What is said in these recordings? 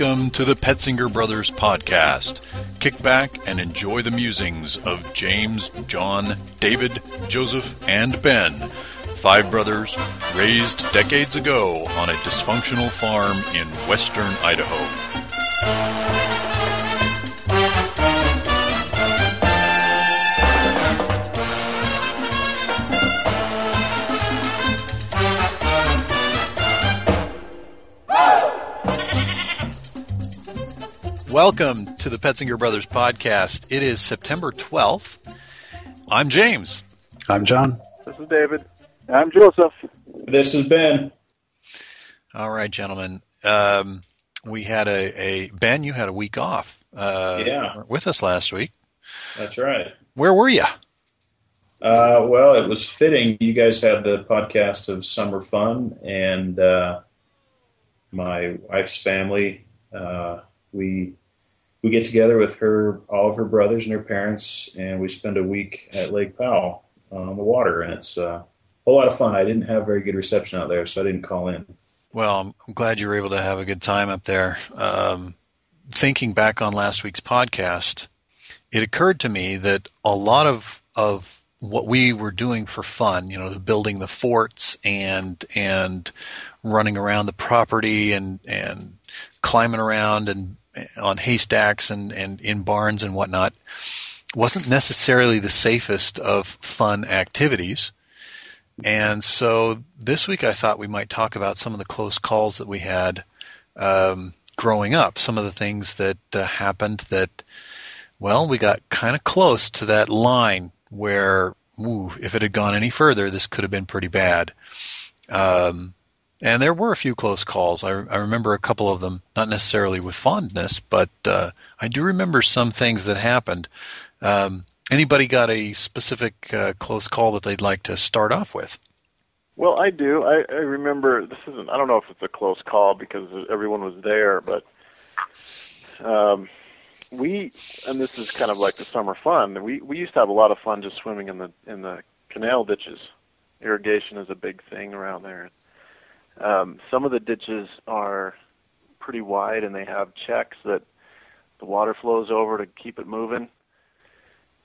Welcome to the Petzinger Brothers podcast. Kick back and enjoy the musings of James, John, David, Joseph, and Ben, five brothers raised decades ago on a dysfunctional farm in western Idaho. Welcome to the Petzinger Brothers podcast. It is September 12th. I'm James. I'm John. This is David. I'm Joseph. This is Ben. All right, gentlemen. Um, we had a, a, Ben. You had a week off. Uh, Yeah. with us last week. That's right. Where were you? Uh, well, it was fitting. You guys had the podcast of Summer Fun, and uh, my wife's family. Uh, we we get together with her, all of her brothers and her parents, and we spend a week at Lake Powell on the water, and it's uh, a whole lot of fun. I didn't have very good reception out there, so I didn't call in. Well, I'm glad you were able to have a good time up there. Um, thinking back on last week's podcast, it occurred to me that a lot of of what we were doing for fun, you know, the building the forts and and running around the property and and climbing around and on haystacks and and in barns and whatnot, wasn't necessarily the safest of fun activities. And so this week I thought we might talk about some of the close calls that we had um, growing up, some of the things that uh, happened that, well, we got kind of close to that line where, ooh, if it had gone any further, this could have been pretty bad. Um, and there were a few close calls. I, I remember a couple of them, not necessarily with fondness, but uh, I do remember some things that happened. Um, anybody got a specific uh, close call that they'd like to start off with? Well, I do. I, I remember this isn't. I don't know if it's a close call because everyone was there, but um, we and this is kind of like the summer fun. We we used to have a lot of fun just swimming in the in the canal ditches. Irrigation is a big thing around there. Um, some of the ditches are pretty wide and they have checks that the water flows over to keep it moving.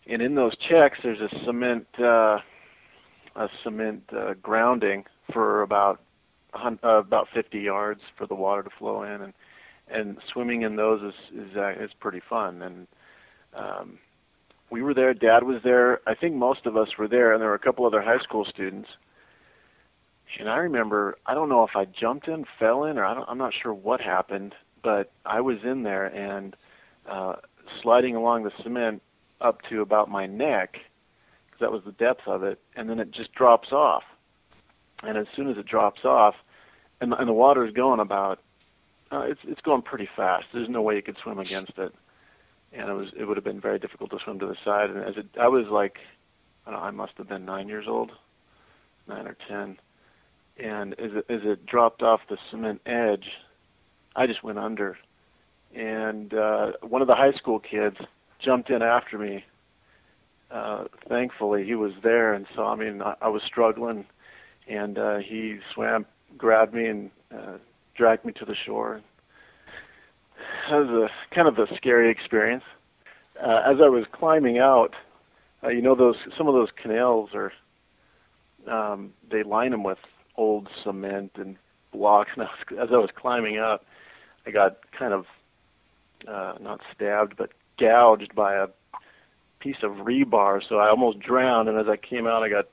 And in those checks, there's a cement uh, a cement uh, grounding for about uh, about 50 yards for the water to flow in, and and swimming in those is is uh, is pretty fun. And um, we were there. Dad was there. I think most of us were there, and there were a couple other high school students. And I remember, I don't know if I jumped in, fell in, or I don't, I'm not sure what happened, but I was in there and uh, sliding along the cement up to about my neck, because that was the depth of it, and then it just drops off. And as soon as it drops off, and, and the water is going about, uh, it's it's going pretty fast. There's no way you could swim against it, and it was it would have been very difficult to swim to the side. And as it, I was like, I I must have been nine years old, nine or ten, and as it as it dropped off the cement edge, I just went under, and uh, one of the high school kids jumped in after me. Uh, thankfully, he was there and saw me, and I, I was struggling, and uh, he swam, grabbed me, and uh, dragged me to the shore. That was a kind of a scary experience. Uh, as I was climbing out, uh, you know those some of those canals are um, they line them with old cement and blocks. And I was, as I was climbing up, I got kind of uh, not stabbed, but gouged by a piece of rebar. So I almost drowned. And as I came out, I got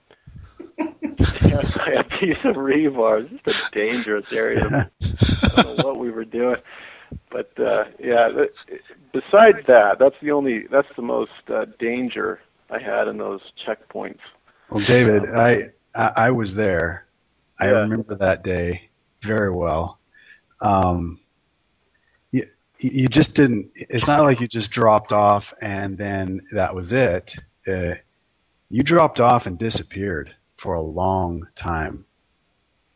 stabbed by a piece of rebar. It's just a dangerous area. I don't know what we were doing. But uh, yeah, besides that, that's the only, that's the most uh, danger I had in those checkpoints. Well, David, I I, I was there. I Yeah. remember that day very well. Um, you, you just didn't. It's not like you just dropped off and then that was it. Uh, you dropped off and disappeared for a long time.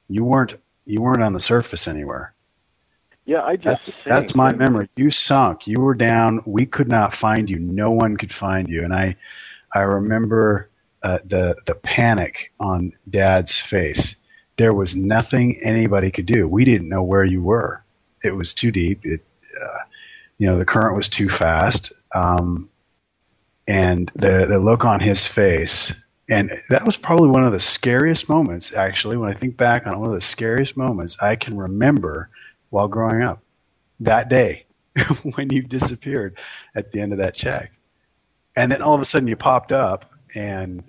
You weren't. You weren't on the surface anywhere. Yeah, I just That's that's my memory. You sunk. You were down. We could not find you. No one could find you. And I, I remember uh, the the panic on Dad's face. There was nothing anybody could do. We didn't know where you were. it was too deep. It, uh, you know, the current was too fast. Um, and the the look on his face, and that was probably one of the scariest moments. Actually, when I think back on one of the scariest moments I can remember while growing up, that day when you disappeared at the end of that check, and then all of a sudden you popped up, and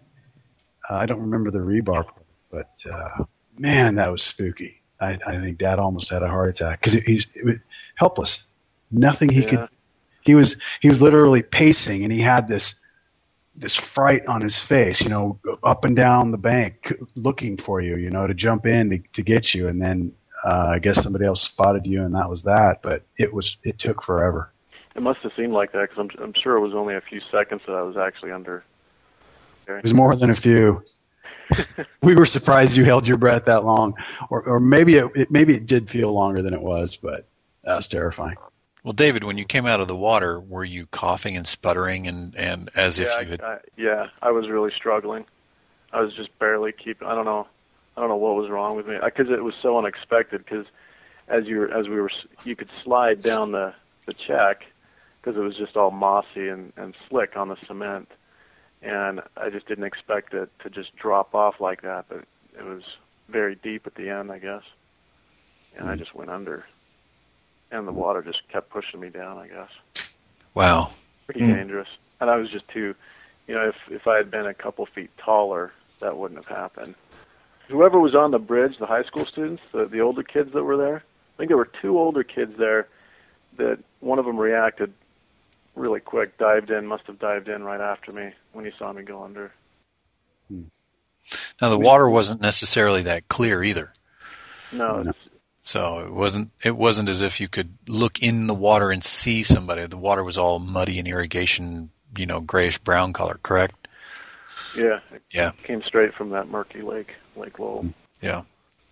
uh, I don't remember the rebar, but uh, man, that was spooky. I, I think Dad almost had a heart attack because he's helpless. Nothing he yeah. could. He was he was literally pacing, and he had this this fright on his face. You know, up and down the bank looking for you. You know, to jump in to, to get you, and then uh, I guess somebody else spotted you, and that was that. But it was it took forever. It must have seemed like that because I'm I'm sure it was only a few seconds that I was actually under. It was more than a few. we were surprised you held your breath that long, or or maybe it, it maybe it did feel longer than it was, but that was terrifying. Well, David, when you came out of the water, were you coughing and sputtering and and as yeah, if you had? I, I, yeah, I was really struggling. I was just barely keeping. I don't know. I don't know what was wrong with me because it was so unexpected. Because as you were, as we were, you could slide down the the check because it was just all mossy and and slick on the cement and I just didn't expect it to just drop off like that. But it was very deep at the end, I guess, and I mm. just went under, and the water just kept pushing me down. I guess. Wow. Pretty mm. dangerous, and I was just too, you know, if if I had been a couple feet taller, that wouldn't have happened. Whoever was on the bridge, the high school students, the the older kids that were there, I think there were two older kids there. That one of them reacted really quick, dived in, must have dived in right after me when he saw me go under. Hmm. Now the water wasn't necessarily that clear either. No. no. So it wasn't it wasn't as if you could look in the water and see somebody. The water was all muddy and irrigation, you know, grayish brown color, correct? Yeah. yeah. Came straight from that murky lake, Lake Lowell. Yeah.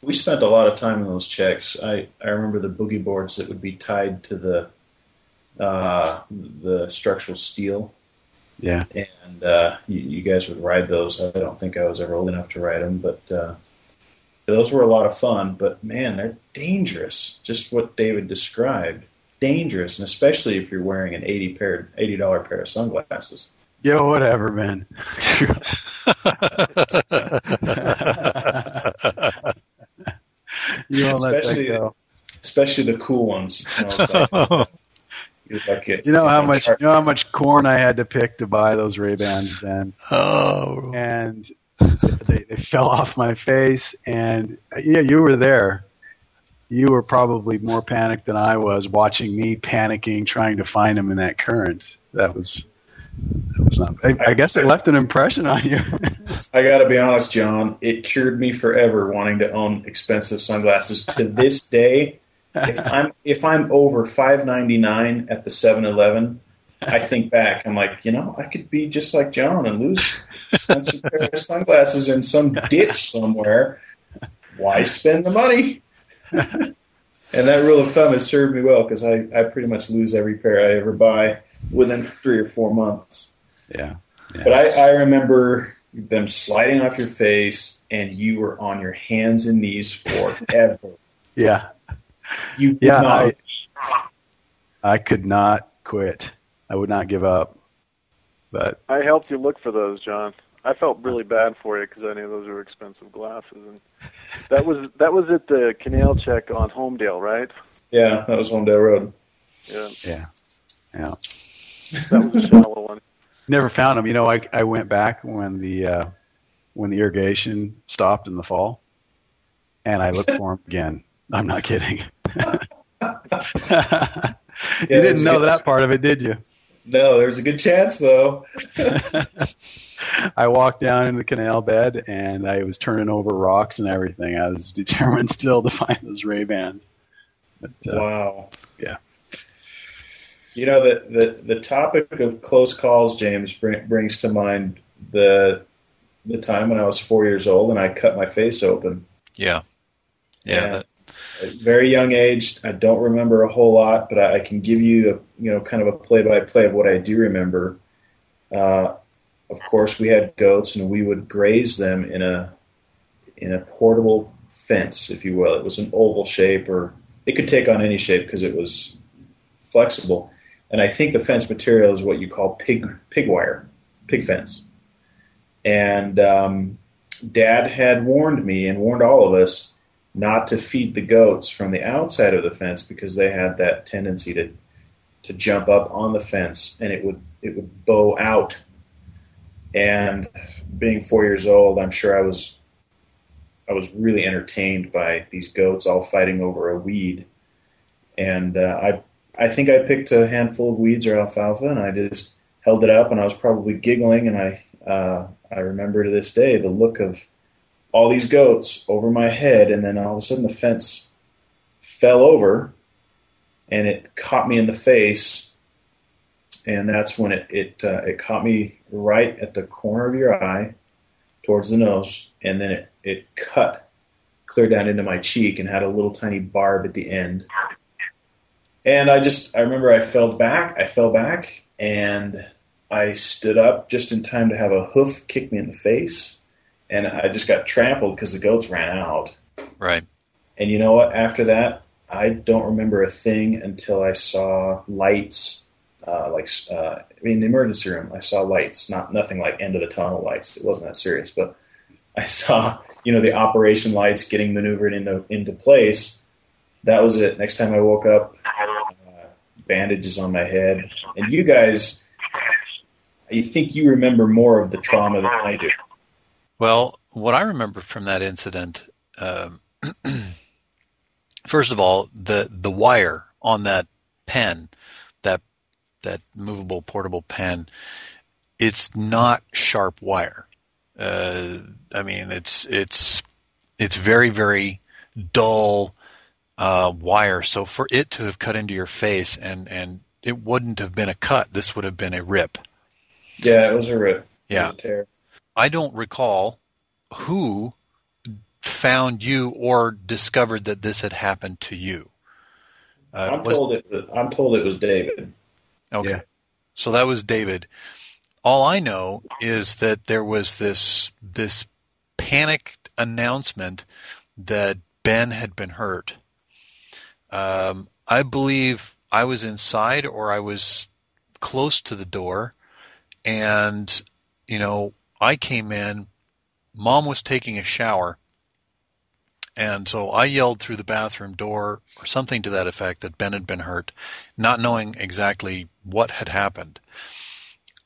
We spent a lot of time in those checks. I, I remember the boogie boards that would be tied to the uh, the structural steel. Yeah. And uh, you, you guys would ride those. I don't think I was ever old enough to ride them, but uh, those were a lot of fun. But man, they're dangerous. Just what David described, dangerous, and especially if you're wearing an eighty pair, eighty dollar pair of sunglasses. Yo, whatever, man. you won't let that go. Especially the cool ones. You know, like, you know how much you know how much corn I had to pick to buy those Ray Bans then. Oh, and they, they fell off my face, and yeah, you were there. You were probably more panicked than I was, watching me panicking, trying to find them in that current. That was that was not. I, I guess it left an impression on you. I got to be honest, John. It cured me forever wanting to own expensive sunglasses. To this day, if I'm if I'm over five ninety nine at the Seven Eleven, I think back. I'm like, you know, I could be just like John and lose expensive pair of sunglasses in some ditch somewhere. Why spend the money? and that rule of thumb has served me well because I, I pretty much lose every pair I ever buy within three or four months. Yeah. yeah. But I, I remember them sliding off your face and you were on your hands and knees forever. yeah. You yeah, I, I could not quit. I would not give up. But I helped you look for those, John. I felt really bad for you because I knew those were expensive glasses, and that was that was at the canal check on Homedale, right? Yeah, that was Homedale Road. Yeah. Yeah. Yeah. That was a shallow one. Never found them. You know, I I went back when the uh, when the irrigation stopped in the fall, and I looked for them again. I'm not kidding. you didn't know good, that part of it, did you? No, there's a good chance though. I walked down in the canal bed and I was turning over rocks and everything. I was determined still to find those Ray Bans. Uh, wow. Yeah. You know the, the the topic of close calls, James, bring, brings to mind the the time when I was four years old and I cut my face open. Yeah. Yeah. That, very young age. I don't remember a whole lot, but I, I can give you, a, you know, kind of a play-by-play of what I do remember. Uh, of course, we had goats, and we would graze them in a in a portable fence, if you will. It was an oval shape or it could take on any shape because it was flexible. And I think the fence material is what you call pig pig wire, pig fence. And um, Dad had warned me and warned all of us not to feed the goats from the outside of the fence because they had that tendency to to jump up on the fence and it would it would bow out. And being four years old, I'm sure I was I was really entertained by these goats all fighting over a weed. And uh, I I think I picked a handful of weeds or alfalfa and I just held it up and I was probably giggling and I uh, I remember to this day the look of all these goats over my head, and then all of a sudden the fence fell over, and it caught me in the face, and that's when it it uh, it caught me right at the corner of your eye, towards the nose, and then it it cut clear down into my cheek and had a little tiny barb at the end. And I just I remember I fell back, I fell back, and I stood up just in time to have a hoof kick me in the face and I just got trampled because the goats ran out. Right. And you know what? After that, I don't remember a thing until I saw lights. Uh, like uh, I mean, the emergency room, I saw lights. Not nothing like end of the tunnel lights. It wasn't that serious, but I saw you know the operation lights getting maneuvered into into place. That was it. Next time I woke up, uh, bandages on my head. And you guys, I think you remember more of the trauma than I do. Well, what I remember from that incident, um, first of all, the the wire on that pen, that that movable portable pen, it's not sharp wire. Uh, I mean, it's it's it's very very dull uh, wire. So for it to have cut into your face and and it wouldn't have been a cut. This would have been a rip. Yeah, it was a rip. Yeah. A I don't recall who found you or discovered that this had happened to you. Uh, I'm was, told it. I'm told it was David. Okay, yeah. so that was David. All I know is that there was this this panicked announcement that Ben had been hurt. Um, I believe I was inside or I was close to the door, and you know I came in. Mom was taking a shower, and so I yelled through the bathroom door or something to that effect that Ben had been hurt, not knowing exactly what had happened.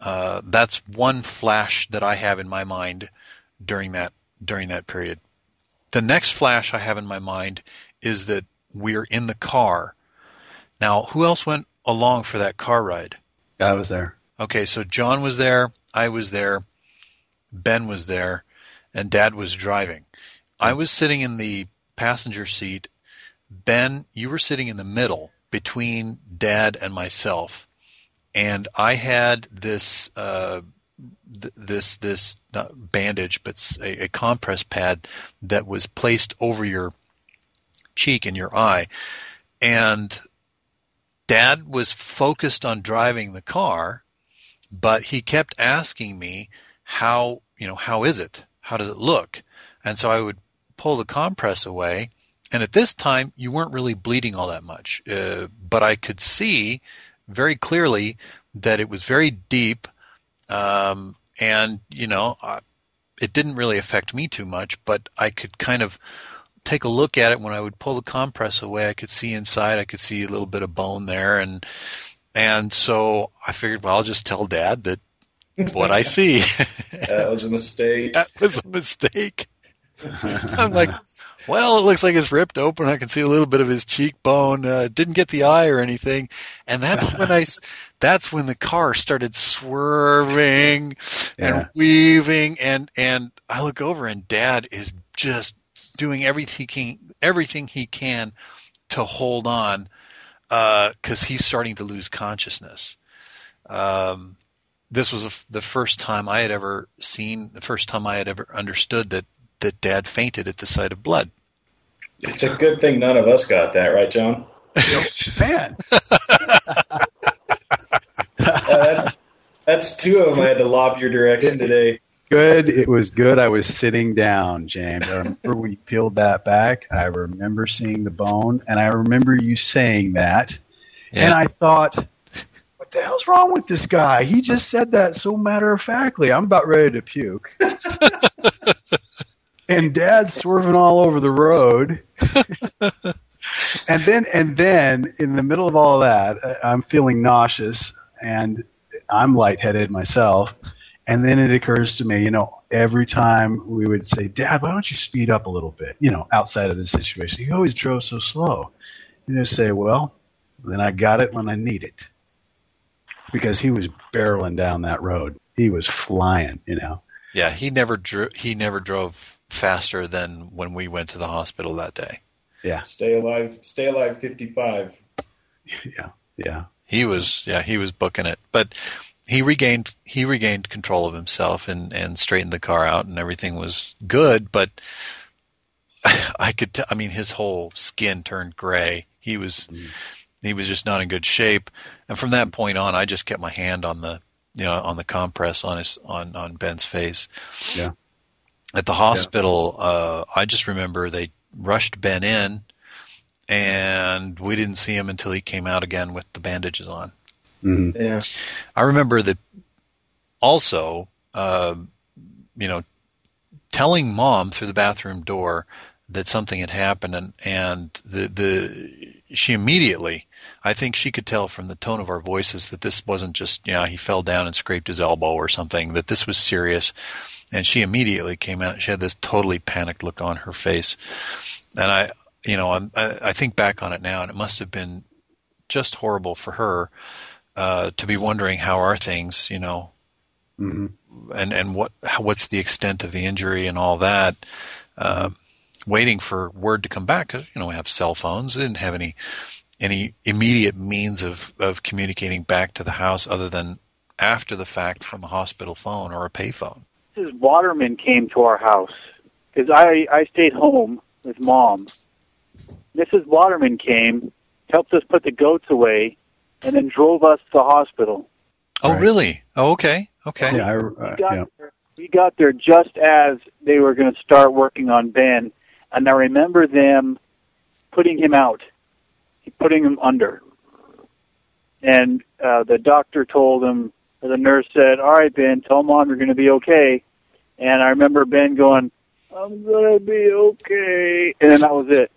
Uh, that's one flash that I have in my mind during that during that period. The next flash I have in my mind is that we're in the car. Now, who else went along for that car ride? I was there. Okay, so John was there, I was there, Ben was there, and Dad was driving. I was sitting in the passenger seat. Ben, you were sitting in the middle between Dad and myself, and I had this uh, th- this this not bandage, but a, a compress pad that was placed over your cheek and your eye, and Dad was focused on driving the car, but he kept asking me how you know how is it? How does it look? And so i would pull the compress away and at this time you weren't really bleeding all that much. Uh, but i could see very clearly that it was very deep um, and you know I, it didn't really affect me too much but i could kind of take a look at it. When i would pull the compress away i could see inside i could see a little bit of bone there and and so i figured well i'll just tell dad that what I see. that was a mistake. that was a mistake. I'm like, well, it looks like it's ripped open. I can see a little bit of his cheekbone. Uh, didn't get the eye or anything. And that's when I, that's when the car started swerving and yeah. weaving. And, and I look over and dad is just doing everything he can, everything he can to hold on, uh, cause he's starting to lose consciousness. Um, this was a, the first time I had ever seen, the first time I had ever understood that that Dad fainted at the sight of blood. It's a good thing none of us got that, right, John? Fan. Uh, that's that's two of them I had to lob your direction today. good. It was good. I was sitting down, James. I remember when you peeled that back. I remember seeing the bone, and I remember you saying that. Yeah. And I thought, what the hell's wrong with this guy? He just said that so matter of factly. I'm about ready to puke. and Dad's swerving all over the road. and then, and then, in the middle of all that, uh, I'm feeling nauseous, and I'm lightheaded myself. And then it occurs to me, you know, every time we would say, Dad, why don't you speed up a little bit? You know, outside of this situation, you always drove so slow. You just say, well, then I got it when I need it. Because he was barreling down that road. He was flying, you know. Yeah, he never drew, he never drove faster than when we went to the hospital that day. Yeah, Stay alive, stay alive, fifty-five. yeah, yeah. He was yeah, he was booking it. But he regained he regained control of himself and and straightened the car out and everything was good, but I could t- I mean his whole skin turned gray. He was mm. He was just not in good shape. And from that point on I just kept my hand on the you know on the compress on his on on Ben's face. Yeah. At the hospital, uh I just remember they rushed Ben in and we didn't see him until he came out again with the bandages on. hmm Yeah. I remember that also, uh, you know, telling mom through the bathroom door that something had happened, and and the the she immediately, I think she could tell from the tone of our voices that this wasn't just you know he fell down and scraped his elbow or something that this was serious, and she immediately came out. She had this totally panicked look on her face, and I you know I'm, I I think back on it now, and it must have been just horrible for her uh, to be wondering how are things, you know, hmm and and what how, what's the extent of the injury and all that. Uh, waiting for word to come back because you know we have cell phones. We didn't have any any immediate means of of communicating back to the house other than after the fact from a hospital phone or a payphone. Mrs. Waterman came to our house because I I stayed home with mom. Mrs. Waterman came, helped us put the goats away, and then drove us to the hospital. Oh, Right. really? Oh, okay, okay. Yeah, I, We uh, got yeah. there, we got there just as they were going to start working on Ben, and I remember them putting him out, putting him under, and uh, the doctor told him, or the nurse said, "All right, Ben, tell mom you're going to be okay." And I remember Ben going, "I'm going to be okay," and then that was it.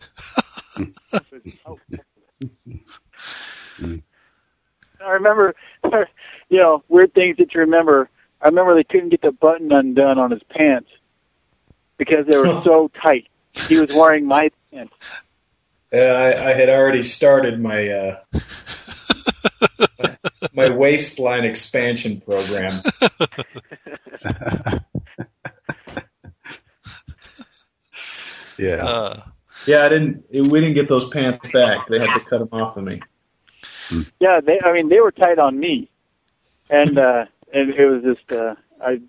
I remember, you know, weird things that you remember. I remember they couldn't get the button undone on his pants because they were so tight. He was wearing my pants. Uh, I, I had already started my uh, my waistline expansion program. yeah. Uh, Yeah, I didn't. We didn't get those pants back. They had to cut them off of me. Yeah, they. I mean, they were tight on me, and uh, and it was just uh, I.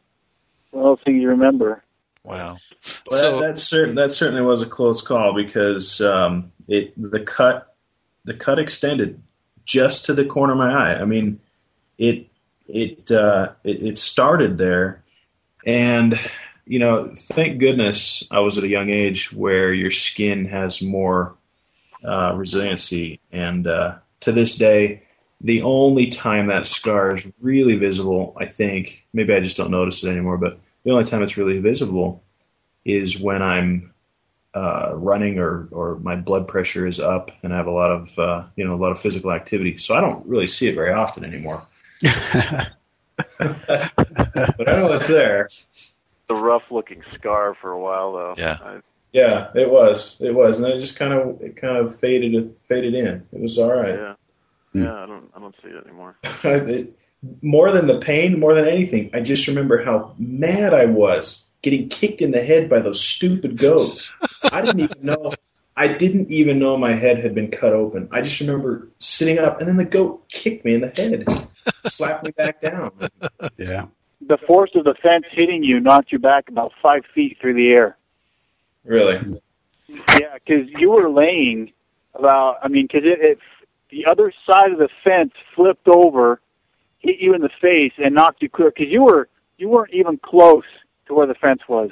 One of those things you remember. wow. Well, So- that, that certain that certainly was a close call because um, it the cut the cut extended just to the corner of my eye. I mean, it it uh, it, it started there, and you know, thank goodness I was at a young age where your skin has more uh, resiliency, and uh, to this day. The only time that scar is really visible, I think, maybe I just don't notice it anymore, but the only time it's really visible is when I'm uh, running or, or my blood pressure is up and I have a lot of uh, you know a lot of physical activity. So I don't really see it very often anymore. but I know it's there. The rough looking scar for a while though. Yeah. I, Yeah, it was. It was, and it just kind of it kind of faded faded in. It was all right. yeah. Hmm. Yeah, I don't I don't see it anymore. it, more than the pain, more than anything, I just remember how mad I was getting kicked in the head by those stupid goats. I didn't even know. I didn't even know my head had been cut open. I just remember sitting up, and then the goat kicked me in the head, slapped me back down. yeah. The force of the fence hitting you knocked you back about five feet through the air. Really? Yeah, because you were laying about. I mean, because it, it the other side of the fence flipped over, hit you in the face, and knocked you clear. Because you were you weren't even close to where the fence was.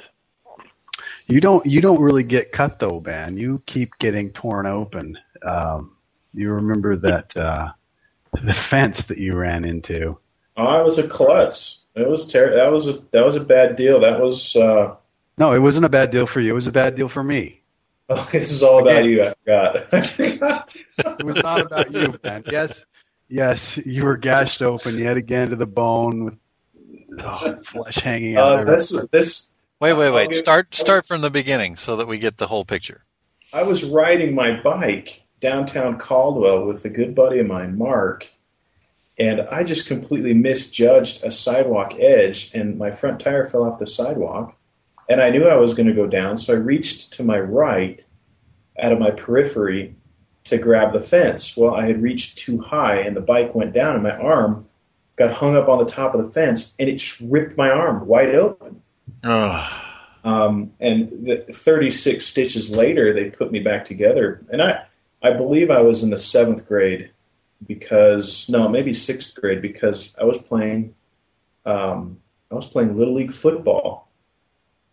You don't you don't really get cut though, Ben. You keep getting torn open. Um, you remember that uh, the fence that you ran into. Oh, I was a klutz. It was ter- That was a that was a bad deal. That was. Uh, no, it wasn't a bad deal for you. It was a bad deal for me. Oh, this is all about you. I forgot. it was not about you, Ben. Yes, yes, you were gashed open yet again to the bone with oh, flesh hanging out. Uh, this this. Wait, wait, wait. Start start from the beginning so that we get the whole picture. I was riding my bike downtown Caldwell with a good buddy of mine, Mark, and I just completely misjudged a sidewalk edge, and my front tire fell off the sidewalk. And I knew I was going to go down, so I reached to my right out of my periphery to grab the fence. Well, I had reached too high, and the bike went down, and my arm got hung up on the top of the fence, and it just ripped my arm wide open. Um, and the 36 stitches later, they put me back together, and I, I believe I was in the seventh grade because no, maybe sixth grade because I was playing, um, I was playing little league football,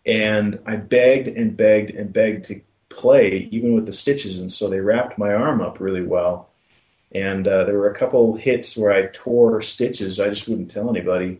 and I begged and begged and begged to play even with the stitches, and so they wrapped my arm up really well. And uh, there were a couple hits where I tore stitches. I just wouldn't tell anybody.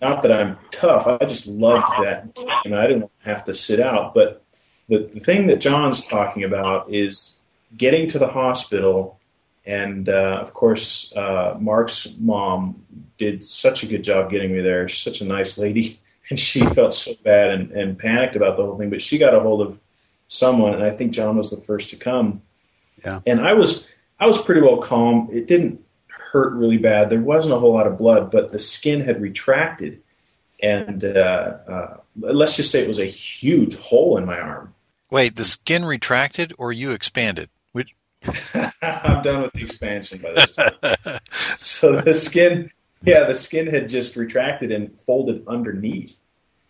Not that I'm tough. I just loved that, and I didn't have to sit out. But the, the thing that John's talking about is getting to the hospital, and uh, of course, uh, Mark's mom did such a good job getting me there. She's such a nice lady, and she felt so bad and, and panicked about the whole thing. But she got a hold of someone, and I think John was the first to come. Yeah. And I was I was pretty well calm. It didn't hurt really bad. There wasn't a whole lot of blood, but the skin had retracted, and uh, uh, let's just say it was a huge hole in my arm. Wait, the skin retracted or you expanded? Which... I'm done with the expansion by this time. so the skin, yeah, the skin had just retracted and folded underneath.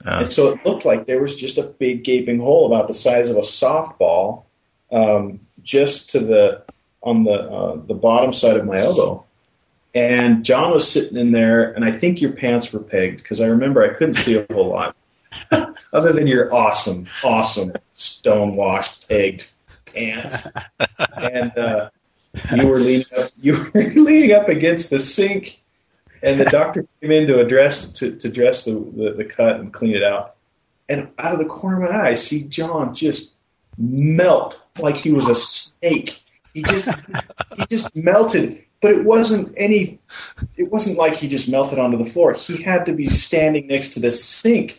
Uh. And so it looked like there was just a big gaping hole about the size of a softball, um, just to the on the uh, the bottom side of my elbow. And John was sitting in there, and I think your pants were pegged because I remember I couldn't see a whole lot, other than your awesome, awesome stone washed pegged pants. And uh, you were leaning up, you were leaning up against the sink, and the doctor came in to address to, to dress the, the the cut and clean it out. And out of the corner of my eye, I see John just melt like he was a snake. He just he just melted. But it wasn't any it wasn't like he just melted onto the floor. He had to be standing next to the sink.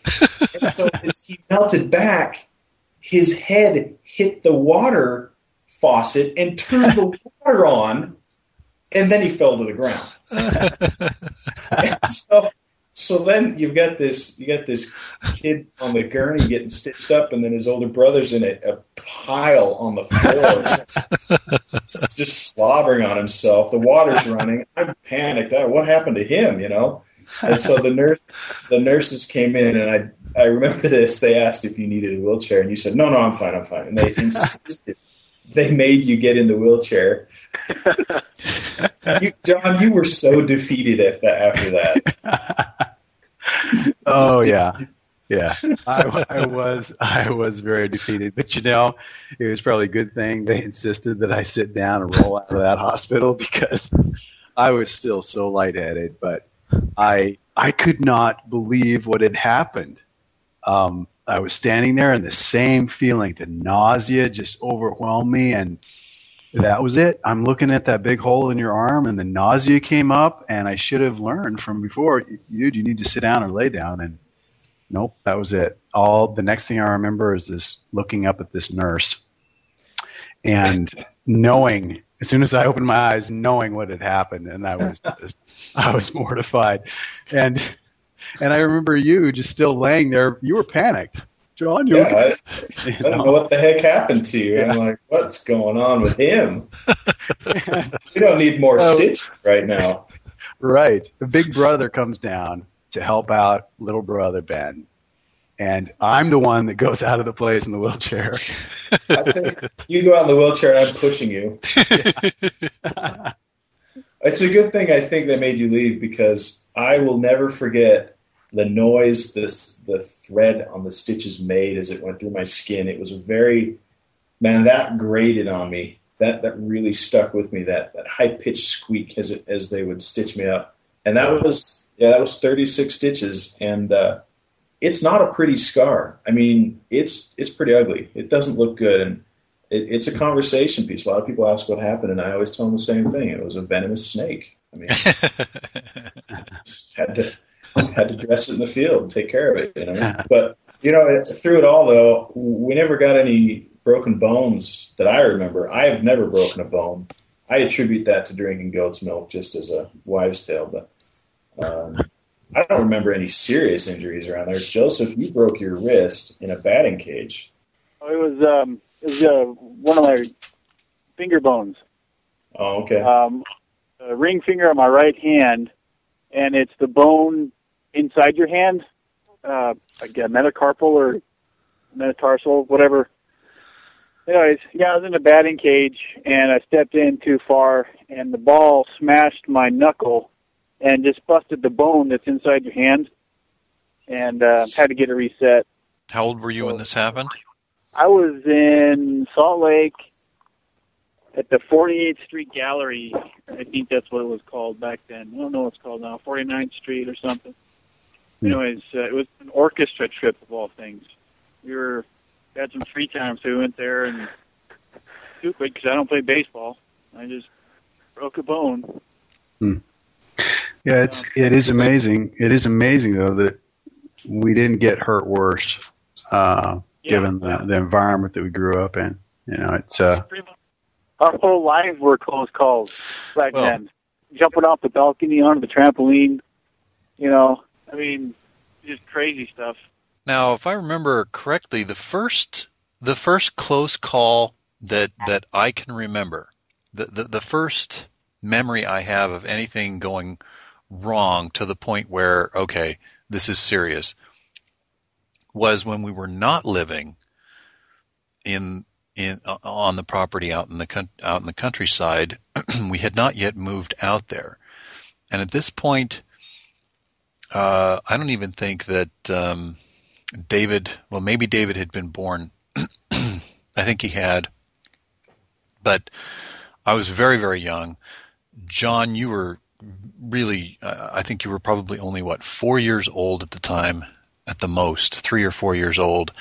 And so as he melted back his head hit the water faucet and turned the water on and then he fell to the ground. So so then you've got this you got this kid on the gurney getting stitched up, and then his older brother's in a, a pile on the floor, just slobbering on himself. The water's running. I'm panicked. I, what happened to him? You know. And so the nurse, the nurses came in, and I I remember this. They asked if you needed a wheelchair, and you said, "No, no, I'm fine, I'm fine." And they insisted. They made you get in the wheelchair. you, John, you were so defeated at that, after that. oh yeah, yeah. I, I was I was very defeated, but you know, it was probably a good thing they insisted that I sit down and roll out of that hospital because I was still so lightheaded. But I I could not believe what had happened. Um, I was standing there, and the same feeling, the nausea, just overwhelmed me, and that was it. I'm looking at that big hole in your arm, and the nausea came up, and I should have learned from before, dude, you need to sit down or lay down. And nope, that was it. All the next thing I remember is this looking up at this nurse and knowing as soon as I opened my eyes, knowing what had happened, and I was just, I was mortified, and and I remember you just still laying there. You were panicked. John, you're yeah, I, I don't know what the heck happened to you. Yeah. I'm like, what's going on with him? we don't need more um, stitch right now. Right. The big brother comes down to help out little brother Ben. And I'm the one that goes out of the place in the wheelchair. you go out in the wheelchair and I'm pushing you. it's a good thing I think they made you leave because I will never forget the noise this the thread on the stitches made as it went through my skin. It was a very man that grated on me. That that really stuck with me. That that high pitched squeak as it as they would stitch me up, and that was yeah that was 36 stitches, and uh, it's not a pretty scar. I mean it's it's pretty ugly. It doesn't look good, and it, it's a conversation piece. A lot of people ask what happened, and I always tell them the same thing. It was a venomous snake. I mean, had to had to dress it in the field and take care of it, you know. But you know, through it all though, we never got any broken bones that I remember. I have never broken a bone. I attribute that to drinking goat's milk, just as a wives' tale. But um, I don't remember any serious injuries around there. Joseph, you broke your wrist in a batting cage. Oh, it was um, it was uh, one of my finger bones. Oh, okay. Um, a ring finger on my right hand, and it's the bone inside your hand, uh, like a metacarpal or metatarsal, whatever. Anyways, yeah, I was in a batting cage and I stepped in too far, and the ball smashed my knuckle and just busted the bone that's inside your hand, and uh, had to get a reset. How old were you when this happened? I was in Salt Lake at the 48th Street Gallery. I think that's what it was called back then. I don't know what it's called now, 49th Street or something. Anyways, uh, it was an orchestra trip of all things. We were had some free time, so we went there and stupid because I don't play baseball. I just broke a bone. Hmm. Yeah, it's it is amazing. It is amazing though that we didn't get hurt worse, uh, Yeah. given the, the environment that we grew up in. You know, it's uh, Our whole lives were close calls back Well- then. Jumping off the balcony onto the trampoline, you know. I mean, just crazy stuff. Now, if I remember correctly, the first the first close call that that I can remember, the the, the first memory I have of anything going wrong to the point where okay, this is serious, was when we were not living in in on the property out in the out in the countryside. we had not yet moved out there, and at this point, uh, I don't even think that. Um, David, well, maybe David had been born. I think he had. But I was very, very young. John, you were really, uh, I think you were probably only, what, four years old at the time, at the most, three or four years old.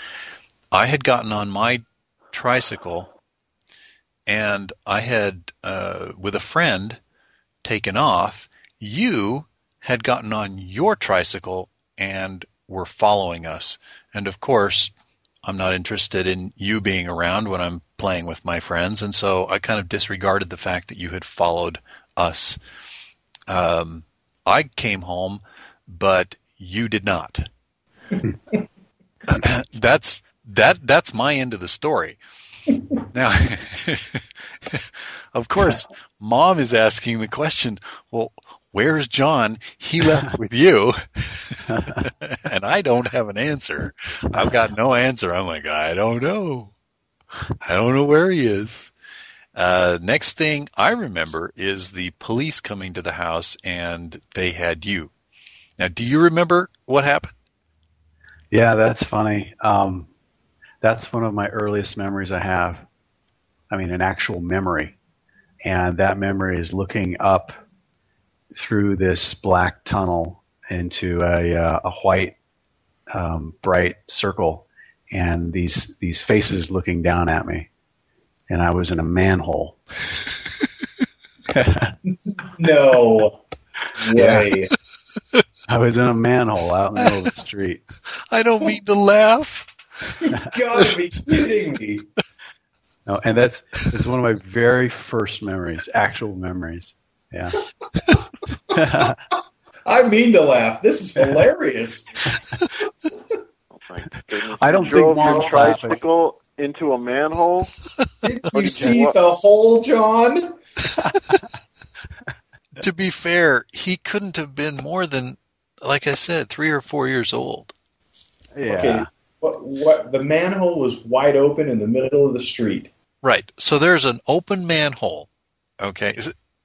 I had gotten on my tricycle and I had, uh, with a friend, taken off. You had gotten on your tricycle and were following us. And of course, I'm not interested in you being around when I'm playing with my friends. And so I kind of disregarded the fact that you had followed us. Um, I came home, but you did not. that's that that's my end of the story. Now, of course, mom is asking the question, well, where's John? He left with you. and I don't have an answer. I've got no answer. I'm like, I don't know. I don't know where he is. Uh, next thing I remember is the police coming to the house and they had you. Now, do you remember what happened? yeah, that's funny. Um, that's one of my earliest memories I have. I mean, an actual memory, and that memory is looking up through this black tunnel into a uh, a white um, bright circle, and these these faces looking down at me, and I was in a manhole. No way. I was in a manhole out in the middle of the street. I don't mean to laugh. You gotta be kidding me. No, and that's that's one of my very first memories, actual memories. Yeah. I mean to laugh. This is hilarious. Oh my goodness. I don't You think drove Mom's your laughing. tricycle into a manhole. Did you see you- the hole, John? To be fair, he couldn't have been more than, like I said, three or four years old. Yeah. Okay. What, what? The manhole was wide open in the middle of the street. Right. So there's an open manhole. Okay.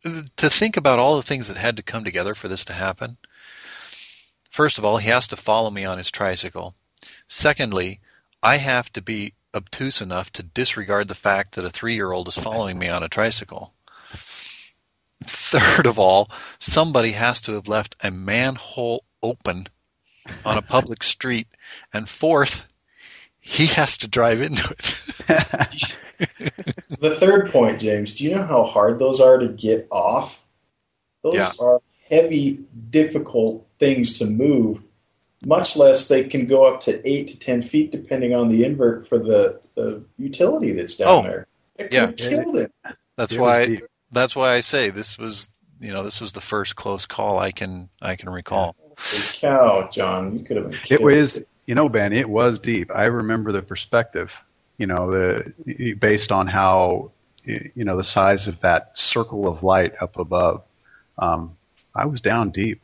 To think about all the things that had to come together for this to happen. First of all, he has to follow me on his tricycle. Secondly, I have to be obtuse enough to disregard the fact that a three year old is following me on a tricycle. Third of all, somebody has to have left a manhole open on a public street. And fourth, he has to drive into it. the third point, James, do you know how hard those are to get off? Those Yeah. are heavy, difficult things to move. Much less they can go up to eight to ten feet, depending on the invert for the, the utility that's down Oh, there. It yeah. have killed him. That's It why that's why I say this was you know this was the first close call I can I can recall. Holy cow, John, you could have been It was, you know, Ben, it was deep. I remember the perspective, you know, the based on how, you know, the size of that circle of light up above. Um, I was down deep.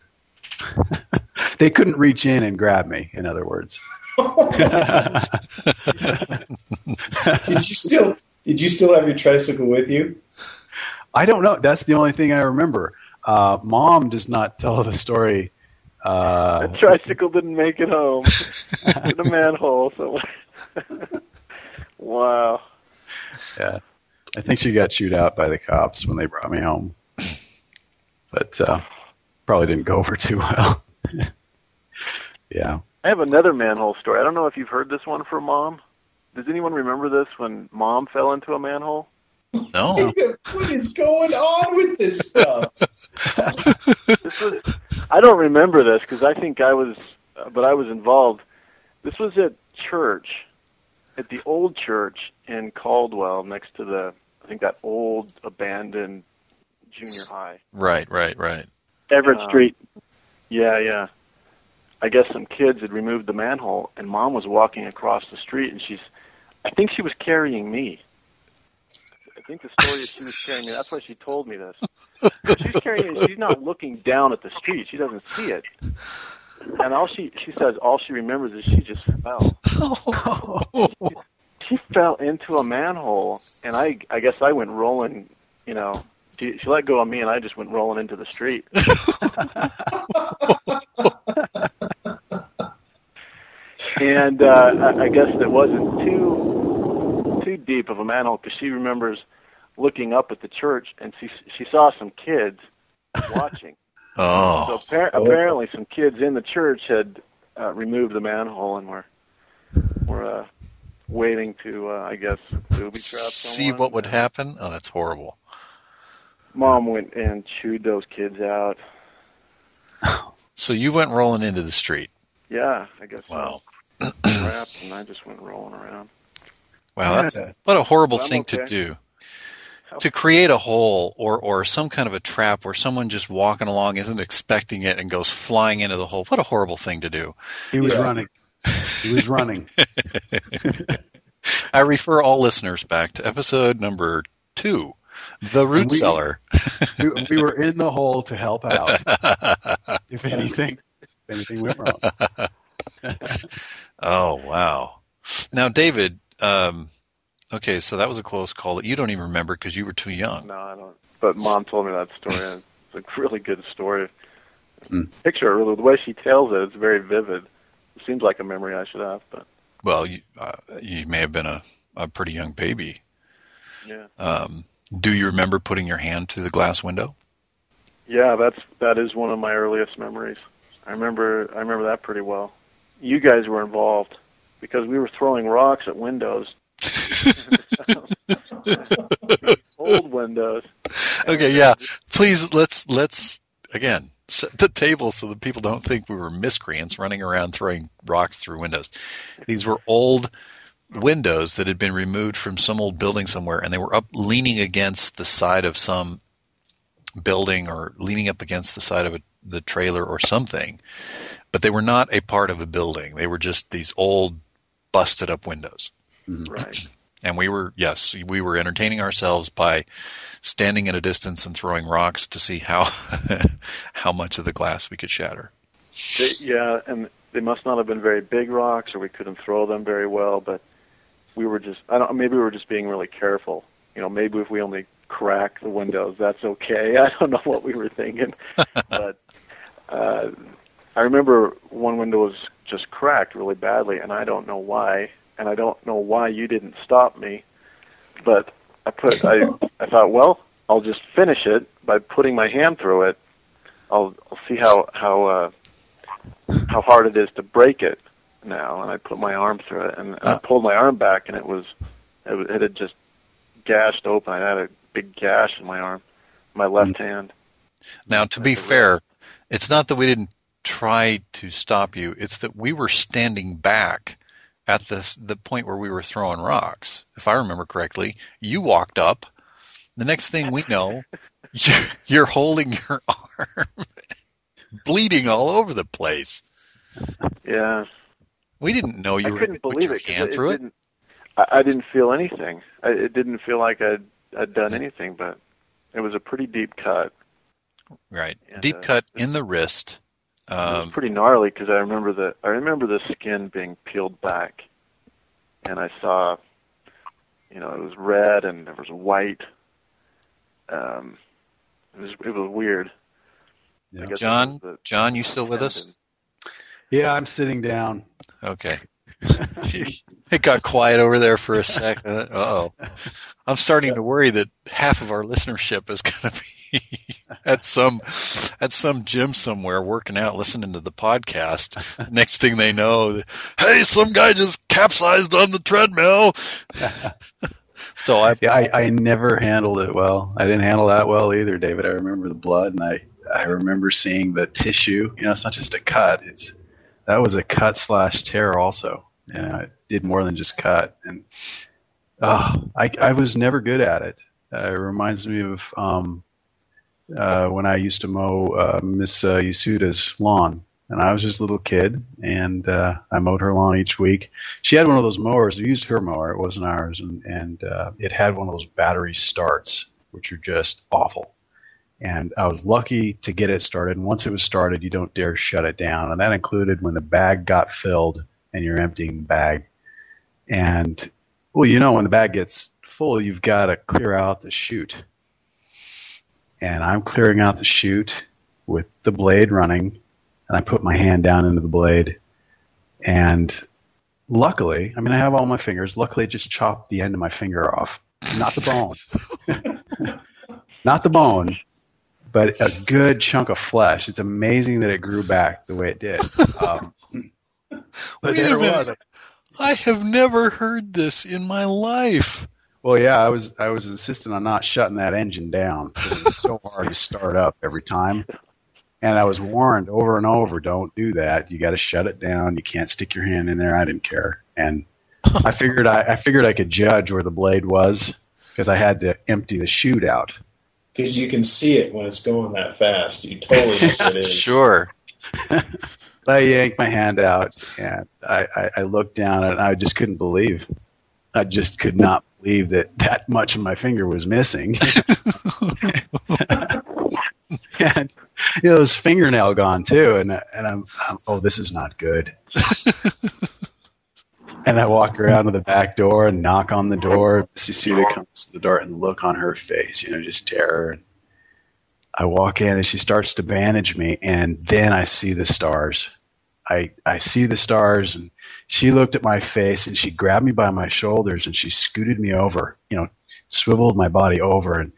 they couldn't reach in and grab me. In other words. did you still did you still have your tricycle with you? I don't know. That's the only thing I remember. Uh, Mom does not tell the story. Uh, That tricycle didn't make it home. in a manhole somewhere. wow. Yeah. I think she got chewed out by the cops when they brought me home. But uh, probably didn't go over too well. yeah. I have another manhole story. I don't know if you've heard this one from mom. Does anyone remember this when mom fell into a manhole? No. what is going on with this stuff? This was I don't remember this because I think I was uh, but I was involved. This was at church. At the old church in Caldwell next to the I think that old abandoned junior high. Right, right, right. Everett Uh, Street. Yeah, yeah. I guess some kids had removed the manhole, and mom was walking across the street, and she's, I think she was carrying me. I think the story is she was carrying me. That's why she told me this. She's carrying me. She's not looking down at the street. She doesn't see it. And all she she says all she remembers is she just fell. Oh. She fell into a manhole, and I I guess I went rolling. You know, she, she let go of me, and I just went rolling into the street. and uh, I, I guess it wasn't too deep of a manhole because she remembers looking up at the church and she she saw some kids watching. oh, So appar- apparently, some kids in the church had uh, removed the manhole and were were uh, waiting to, uh, I guess, booby trap see what would happen? Oh, that's horrible. Mom went and chewed those kids out. So you went rolling into the street. Yeah, I guess Wow. so. And I just went rolling around. Wow, that's Yeah. what a horrible Well, I'm thing to do. Oh. To create a hole or or some kind of a trap where someone just walking along isn't expecting it and goes flying into the hole. What a horrible thing to do. He was Yeah. running. He was running. I refer all listeners back to episode number two, The Root And we- Cellar. we, we were in the hole to help out. If anything, if anything went wrong. oh, wow. Now, David, um, okay, so that was a close call that you don't even remember because you were too young. No, I don't. But mom told me that story. and It's a really good story. Mm. Picture really the way she tells it. It's very vivid. It seems like a memory I should have, but Well, you, uh, you may have been a, a pretty young baby. yeah, Um, do you remember putting your hand through the glass window? yeah. That's that is one of my earliest memories. I remember I remember that pretty well. You guys were involved because we were throwing rocks at windows, old windows. Okay, yeah. Please let's let's again set the table so that people don't think we were miscreants running around throwing rocks through windows. These were old windows that had been removed from some old building somewhere, and they were up leaning against the side of some building or leaning up against the side of a, the trailer or something. But they were not a part of a building. They were just these old busted up windows. Right. And we were, yes, we were entertaining ourselves by standing at a distance and throwing rocks to see how how much of the glass we could shatter. Yeah, and they must not have been very big rocks, or we couldn't throw them very well. But we were just, I don't, maybe we were just being really careful. You know, maybe if we only crack the windows, that's okay. I don't know what we were thinking, but uh, I remember one window was just cracked really badly, and I don't know why, and I don't know why you didn't stop me, but I put I I thought, well, I'll just finish it by putting my hand through it. I'll I'll see how how uh, how hard it is to break it now, and I put my arm through it, and I Ah. pulled my arm back, and it was it, was- it had just gashed open. I had a big gash in my arm, my left hand. Now, to be fair, it's not that we didn't try to stop you. It's that we were standing back at the the point where we were throwing rocks. If I remember correctly, you walked up. The next thing we know, you're, holding your arm, bleeding all over the place. Yeah, We didn't know you I were couldn't believe it. hand through it. Didn't, I didn't feel anything. I, it didn't feel like I'd I'd done anything, but it was a pretty deep cut. Right, And, deep uh, cut in the wrist. It was Um, pretty gnarly because I remember the I remember the skin being peeled back, and I saw, you know, it was red and there was white. Um, it was it was weird. Yeah. I guess it John, was the John, you still with us? Yeah, I'm sitting down. Okay. It got quiet over there for a second. Uh oh. I'm starting to worry that half of our listenership is going to be at some at some gym somewhere working out, listening to the podcast. Next thing they know, hey, some guy just capsized on the treadmill. so I Yeah, I, I never handled it well. I didn't handle that well either, David. I remember the blood, and I I remember seeing the tissue. You know, it's not just a cut. It's that was a cut slash tear also. Yeah, it did more than just cut. And oh, I I was never good at it. Uh, it reminds me of um, uh, when I used to mow uh, Miss uh, Yasuda's lawn. And I was just a little kid, and uh, I mowed her lawn each week she had one of those mowers. We used her mower. It wasn't ours, and and uh, it had one of those battery starts, which are just awful. And I was lucky to get it started. And once it was started, you don't dare shut it down. And that included when the bag got filled and you're emptying the bag. And well, you know, when the bag gets full, you've got to clear out the chute. And I'm clearing out the chute with the blade running, and I put my hand down into the blade, and luckily, I mean, I have all my fingers. Luckily, it just chopped the end of my finger off, not the bone, not the bone, but a good chunk of flesh. It's amazing that it grew back the way it did. Um, but Wait a there it minute. was. I have never heard this in my life. Well, yeah, I was I was insistent on not shutting that engine down because it was so hard to start up every time. And I was warned over and over, don't do that. You got to shut it down. You can't stick your hand in there. I didn't care. And I figured I, I figured I could judge where the blade was because I had to empty the chute out. Because you can see it when it's going that fast. You totally know what it is. Sure. I yanked my hand out and I, I, I looked down and I just couldn't believe. I just could not believe that that much of my finger was missing. and you know, it was fingernail gone too, and and I'm, I'm oh this is not good. and I walk around to the back door and knock on the door. Miss Yasuda comes to the door and look on her face, you know, just terror. And I walk in and she starts to bandage me, and then I see the stars. I I see the stars, and she looked at my face and she grabbed me by my shoulders and she scooted me over, you know, swiveled my body over and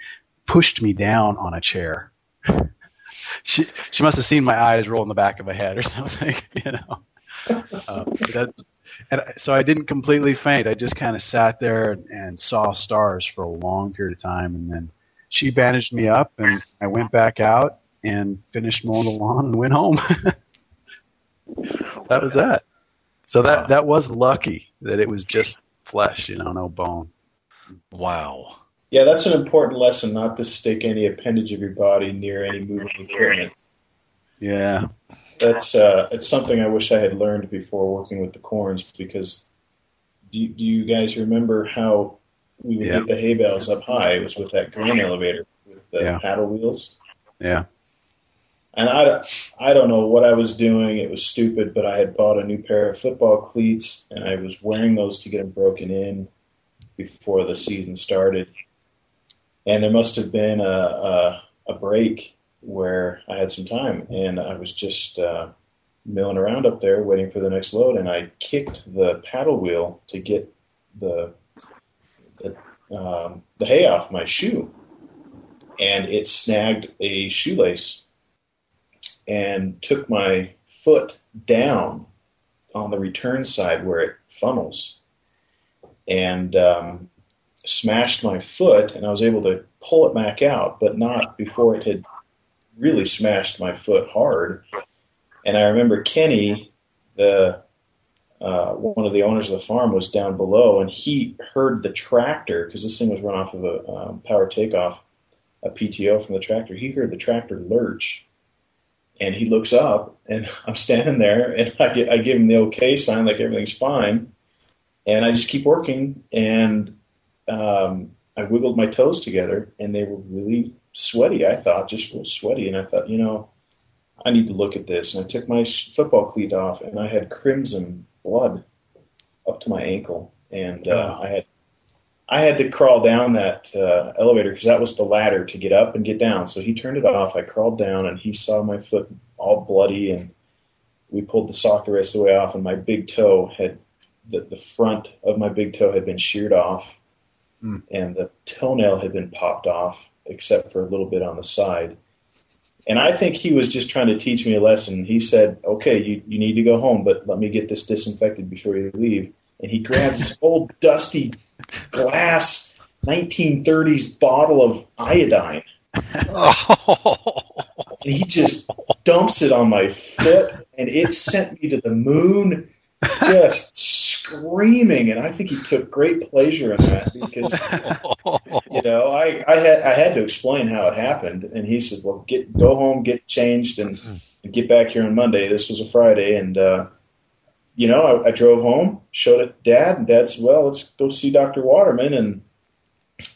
pushed me down on a chair. she she must have seen my eyes roll in the back of my head or something, you know. Uh, that's, and so I didn't completely faint. I just kind of sat there and, and saw stars for a long period of time, and then she bandaged me up, and I went back out and finished mowing the lawn and went home. that was that. So that that was lucky that it was just flesh, you know, no bone. Wow. Yeah, that's an important lesson not to stick any appendage of your body near any moving equipment. Yeah. That's uh, it's something I wish I had learned before working with the corns because do you, do you guys remember how we would Yeah. get the hay bales up high? It was with that grain elevator with the Yeah. paddle wheels. Yeah. And I, I don't know what I was doing. It was stupid, but I had bought a new pair of football cleats and I was wearing those to get them broken in before the season started. And there must have been a, a, a break where I had some time and I was just, uh, milling around up there waiting for the next load, and I kicked the paddle wheel to get the the, um, the hay off my shoe, and it snagged a shoelace and took my foot down on the return side where it funnels, and um, smashed my foot, and I was able to pull it back out, but not before it had really smashed my foot hard. And I remember Kenny, the uh, one of the owners of the farm, was down below, and he heard the tractor because this thing was run off of a um, power takeoff, a PTO from the tractor. He heard the tractor lurch, and he looks up, and I'm standing there, and I, get, I give him the okay sign, like everything's fine, and I just keep working, and um, I wiggled my toes together, and they were really sweaty. I thought just real sweaty, and I thought, you know, I need to look at this. And I took my football cleat off, and I had crimson blood up to my ankle, and uh, I had I had to crawl down that uh, elevator because that was the ladder to get up and get down. So he turned it off. I crawled down, and he saw my foot all bloody, and we pulled the sock the rest of the way off, and my big toe had the, the front of my big toe had been sheared off, mm. and the toenail had been popped off, except for a little bit on the side. And I think he was just trying to teach me a lesson. He said, "Okay, you you need to go home, but let me get this disinfected before you leave." And he grabs this old dusty glass 1930s bottle of iodine. and he just dumps it on my foot, and it sent me to the moon just screaming, and I think he took great pleasure in that because you know I I had I had to explain how it happened, and he said, "Well, get go home, get changed, and, and get back here on Monday." This was a Friday, and uh, you know I, I drove home, showed it to Dad, and Dad said, "Well, let's go see Doctor Waterman," and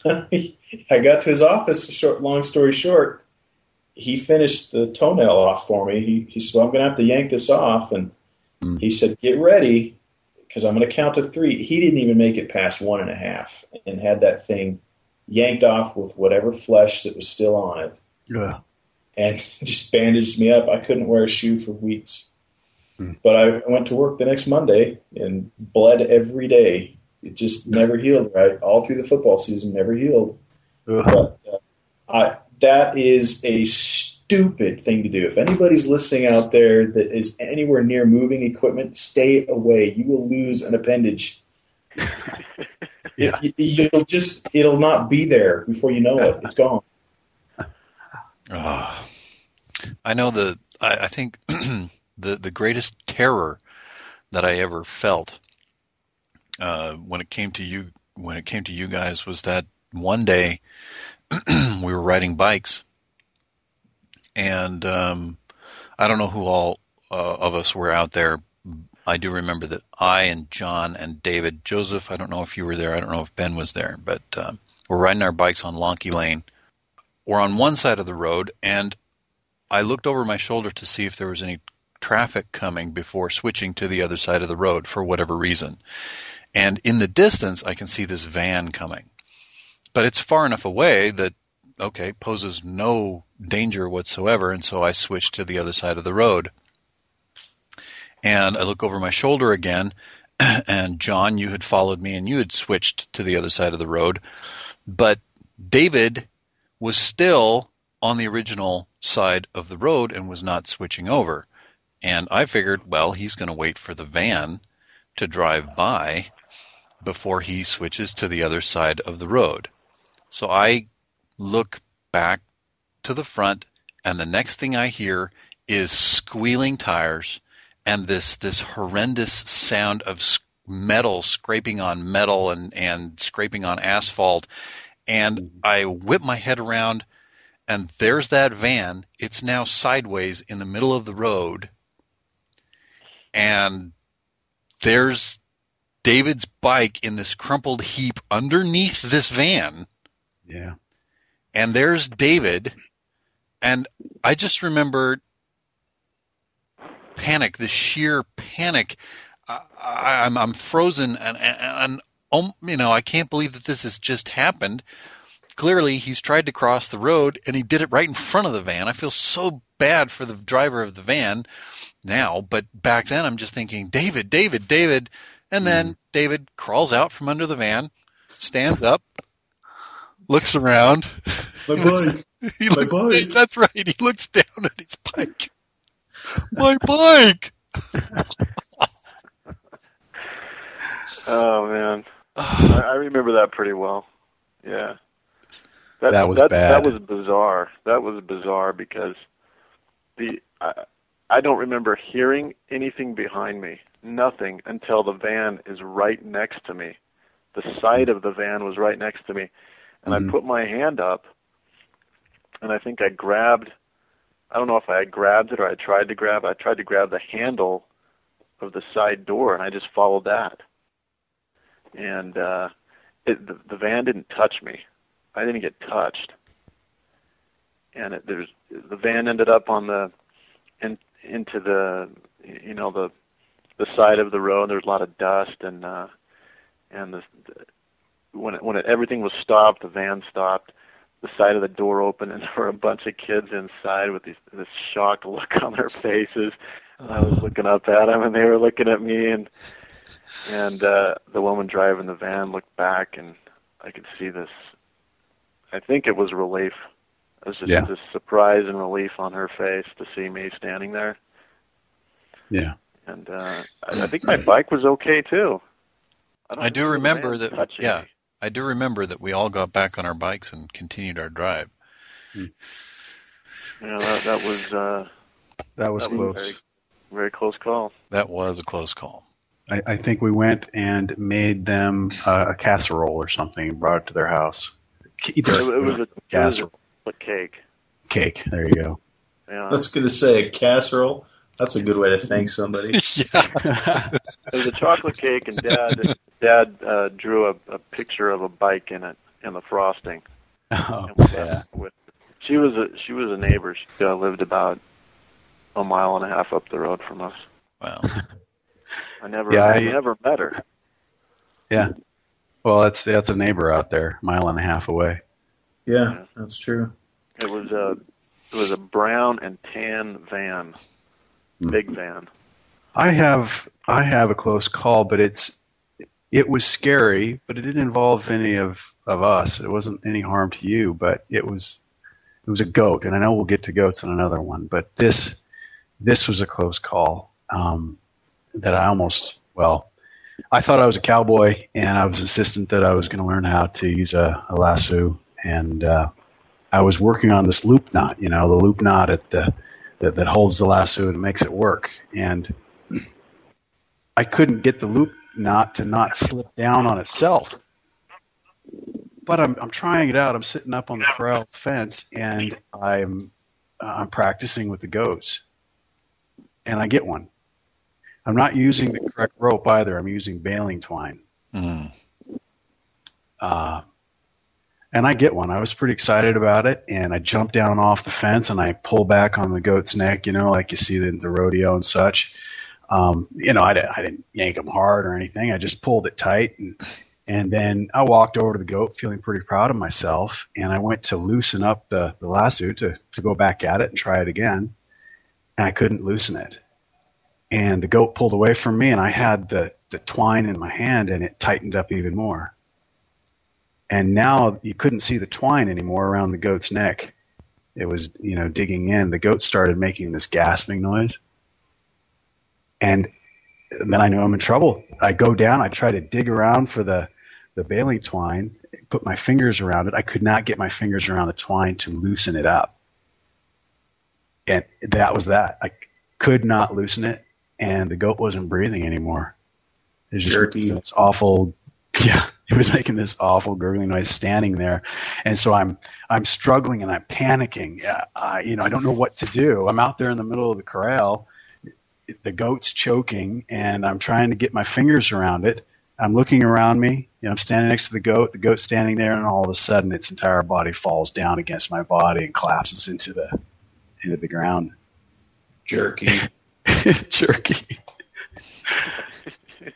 I got to his office. Short, long story short, he finished the toenail off for me. He, he said, well, "I'm going to have to yank this off," and Mm. He said, "Get ready, because I'm going to count to three. He didn't even make it past one and a half, and had that thing yanked off with whatever flesh that was still on it. Yeah. And just bandaged me up. I couldn't wear a shoe for weeks. Mm. But I went to work the next Monday and bled every day. It just never healed right. All through the football season, never healed. Uh-huh. But uh, I, that is a stupid thing to do. If anybody's listening out there that is anywhere near moving equipment, stay away. You will lose an appendage. yeah. It, will just, it'll not be there before you know it. It's gone. Uh, I know the, I, I think the, the greatest terror that I ever felt, uh, when it came to you, when it came to you guys was that one day we were riding bikes and um, I don't know who all uh, of us were out there. I do remember that I and John and David, Joseph. I don't know if you were there. I don't know if Ben was there, but um, we're riding our bikes on Lonky Lane. We're on one side of the road, and I looked over my shoulder to see if there was any traffic coming before switching to the other side of the road for whatever reason. And in the distance, I can see this van coming. But it's far enough away that okay, poses no danger whatsoever, and so I switch to the other side of the road. And I look over my shoulder again, and John, you had followed me and you had switched to the other side of the road. But David was still on the original side of the road and was not switching over. And I figured, well, he's going to wait for the van to drive by before he switches to the other side of the road. So I look back to the front, and the next thing I hear is squealing tires and this this horrendous sound of metal scraping on metal and and scraping on asphalt. And mm-hmm. I whip my head around, and there's that van. It's now sideways in the middle of the road, and there's David's bike in this crumpled heap underneath this van. Yeah and there's David, and I just remember panic, the sheer panic. I, am I'm, I'm frozen, and, and, and um, you know I can't believe that this has just happened. Clearly, he's tried to cross the road, and he did it right in front of the van. I feel so bad for the driver of the van now, but back then I'm just thinking, David, David, David. And then Mm. David crawls out from under the van, stands up, looks around. My He looks- bike. He My looks, bike. That's right. He looks down at his bike. My bike. Oh man, I, I remember that pretty well. Yeah, That was that, bad. That was bizarre. That was bizarre because the I, I don't remember hearing anything behind me, nothing until the van is right next to me. The side of the van was right next to me, and Mhm. I put my hand up, and I think I grabbed. I don't know if I had grabbed it or I tried to grab. I tried to grab the handle of the side door, and I just followed that. And uh, it, the, the van didn't touch me. I didn't get touched. And it, there's the van ended up on the in, into the you know the the side of the road. There was a lot of dust and uh, and the, the when it, when it, everything was stopped, the van stopped. The side of the door opened, and there were a bunch of kids inside with these, this shocked look on their faces. And I was looking up at them, and they were looking at me, and and uh, the woman driving the van looked back, and I could see this. I think it was relief. It was just Yeah. this surprise and relief on her face to see me standing there, Yeah. and uh, I, I think my bike was okay too. don't I do remember that- touching yeah. me. I do remember that we all got back on our bikes and continued our drive. Yeah, that, that was uh, That was that close. a very, very close call. That was a close call. I, I think we went and made them uh, a casserole or something and brought it to their house. It, it was a it was casserole a cake. cake. There you go. Yeah, I was going to say a casserole. That's a good way to thank somebody. yeah. it was a chocolate cake, and Dad Dad uh, drew a, a picture of a bike in it in the frosting. oh, yeah. with, she was a she was a neighbor. She uh, lived about a mile and a half up the road from us. Wow. I never Yeah, I, I- never met her. Yeah. Well, that's that's a neighbor out there, mile and a half away. Yeah, that's true. It was a it was a brown and tan van, Hmm. big van. I have I have a close call, but it's it was scary, but it didn't involve any of of us. It wasn't any harm to you, but it was it was a goat, and I know we'll get to goats in another one, but this this was a close call um, that I almost well. I thought I was a cowboy, and I was insistent that I was going to learn how to use a, a lasso, and uh, I was working on this loop knot, you know, the loop knot at the that, that holds the lasso and makes it work. And I couldn't get the loop knot to not slip down on itself. But I'm I'm trying it out. I'm sitting up on the corral fence and I'm uh, I'm practicing with the goats, and I get one. I'm not using the correct rope either. I'm using baling twine. Mm. Uh, and I get one. I was pretty excited about it, and I jump down off the fence and I pull back on the goat's neck, you know, like you see in the rodeo and such. Um, you know, I I didn't yank him hard or anything. I just pulled it tight, and and then I walked over to the goat, feeling pretty proud of myself, and I went to loosen up the the lasso to to go back at it and try it again, and I couldn't loosen it. And the goat pulled away from me, and I had the the twine in my hand, and it tightened up even more and now you couldn't see the twine anymore around the goat's neck. It was, you know, digging in. The goat started making this gasping noise. And then I knew I'm in trouble. I go down, I try to dig around for the, the baling twine, put my fingers around it. I could not get my fingers around the twine to loosen it up. And that was that. I could not loosen it, and the goat wasn't breathing anymore. It was just Jerky. this awful, yeah, it was making this awful gurgling noise standing there, and so I'm I'm struggling and I'm panicking. Yeah, I, you know, I don't know what to do. I'm out there in the middle of the corral, the goat's choking, and I'm trying to get my fingers around it. I'm looking around me, you know, I'm standing next to the goat, the goat's standing there, and all of a sudden its entire body falls down against my body and collapses into the into the ground. Jerky. Jerky.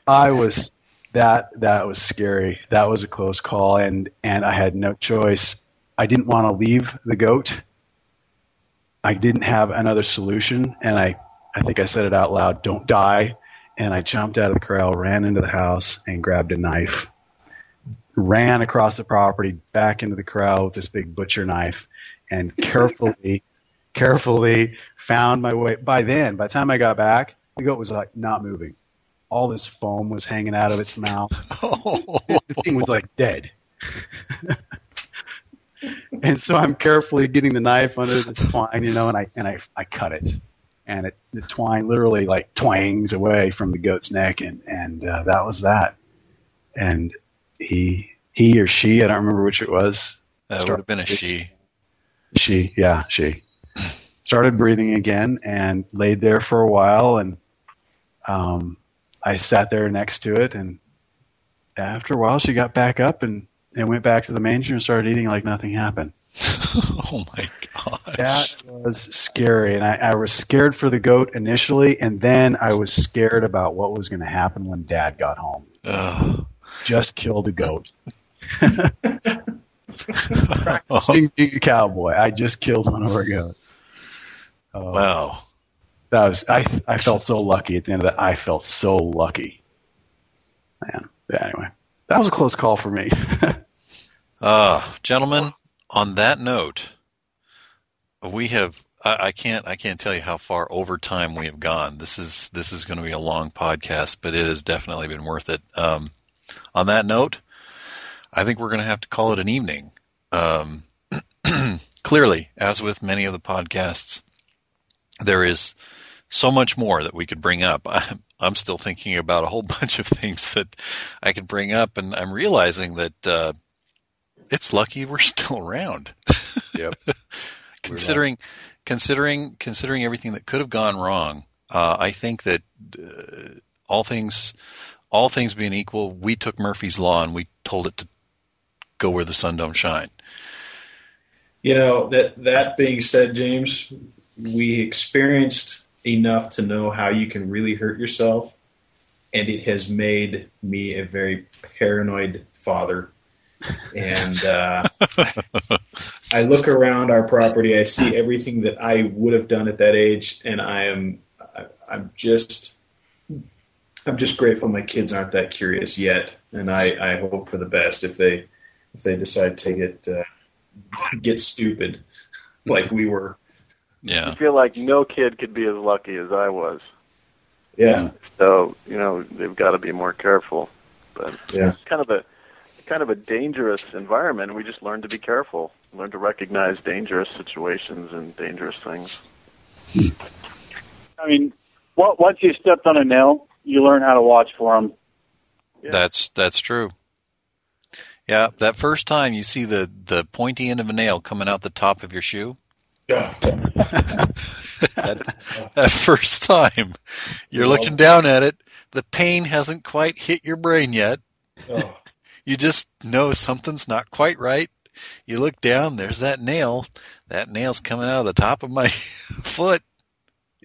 I was that that was scary. That was a close call and and I had no choice. I didn't want to leave the goat. I didn't have another solution and I I think I said it out loud, don't die. And I jumped out of the corral, ran into the house, and grabbed a knife. Ran across the property, back into the corral with this big butcher knife, and carefully, carefully found my way. By then, by the time I got back, the goat was like not moving. All this foam was hanging out of its mouth. the thing was like dead. and so I'm carefully getting the knife under the twine, you know, and I and I I cut it, and it the twine literally like twangs away from the goat's neck, and and uh, that was that. And he he or she, I don't remember which it was. That would have been a she. She, yeah, she started breathing again and laid there for a while, and um, I sat there next to it, and after a while, she got back up and and went back to the manger and started eating like nothing happened. oh my gosh. That was scary. And I, I was scared for the goat initially, and then I was scared about what was going to happen when dad got home. Ugh. Just killed a goat. Practicing being a cowboy. I just killed one of our goats. Oh, wow. That was I I felt so lucky at the end of that. I felt so lucky. Man. Yeah, anyway. That was a close call for me. Uh, gentlemen, on that note, we have I, I can't I can't tell you how far over time we have gone. This is this is going to be a long podcast, but it has definitely been worth it. Um, on that note, I think we're going to have to call it an evening. Um, clearly, as with many of the podcasts, there is so much more that we could bring up. I, I'm still thinking about a whole bunch of things that I could bring up, and I'm realizing that uh, it's lucky we're still around. Yep. considering considering considering everything that could have gone wrong, uh, I think that uh, all things all things being equal, we took Murphy's law and we told it to go where the sun don't shine. You know that that being said, James, we experienced enough to know how you can really hurt yourself, and it has made me a very paranoid father. And uh, I look around our property, I see everything that I would have done at that age, and I am I, I'm just I'm just grateful my kids aren't that curious yet, and I, I hope for the best if they if they decide to get uh, get stupid like we were. Yeah. I feel like no kid could be as lucky as I was. Yeah, So you know they've got to be more careful. But yeah. it's kind of a kind of a dangerous environment. We just learn to be careful, learn to recognize dangerous situations and dangerous things. I mean, wa- once you stepped on a nail, you learn how to watch for them. Yeah. That's that's true. Yeah, that first time you see the the pointy end of a nail coming out the top of your shoe, Yeah. that, that first time you're looking down at it, the pain hasn't quite hit your brain yet. Oh, You just know something's not quite right. You look down, there's that nail. That nail's coming out of the top of my foot.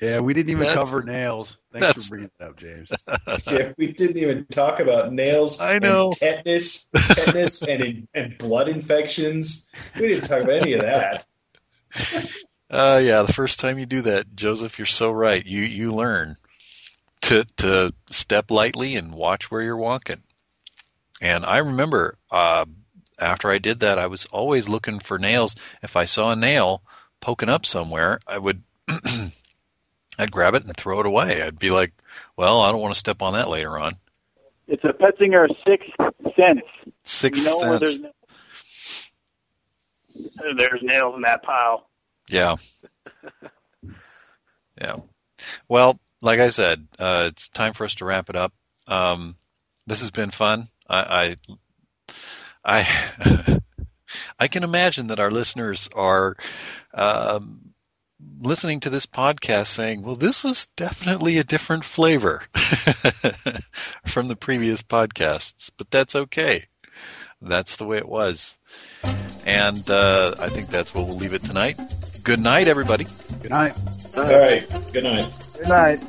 yeah, we didn't even That's- cover nails. Thanks for bringing it up, James. yeah, we didn't even talk about nails. I know. And tetanus, tetanus, and and blood infections. We didn't talk about any of that. Uh, yeah, the first time you do that, Joseph, you're so right. You you learn to to step lightly and watch where you're walking. And I remember uh, after I did that, I was always looking for nails. If I saw a nail poking up somewhere, I would I'd grab it and throw it away. I'd be like, "Well, I don't want to step on that later on." It's a Petzinger sixth sense. Sixth you know sense. There's nails in that pile. Yeah. yeah. Well, like I said, uh, it's time for us to wrap it up. Um, this has been fun. I, I, I, I can imagine that our listeners are um, listening to this podcast saying, "Well, this was definitely a different flavor from the previous podcasts," but that's okay. That's the way it was. And uh, I think that's where we'll leave it tonight. Good night, everybody. Good night. All right. Good night. Good night.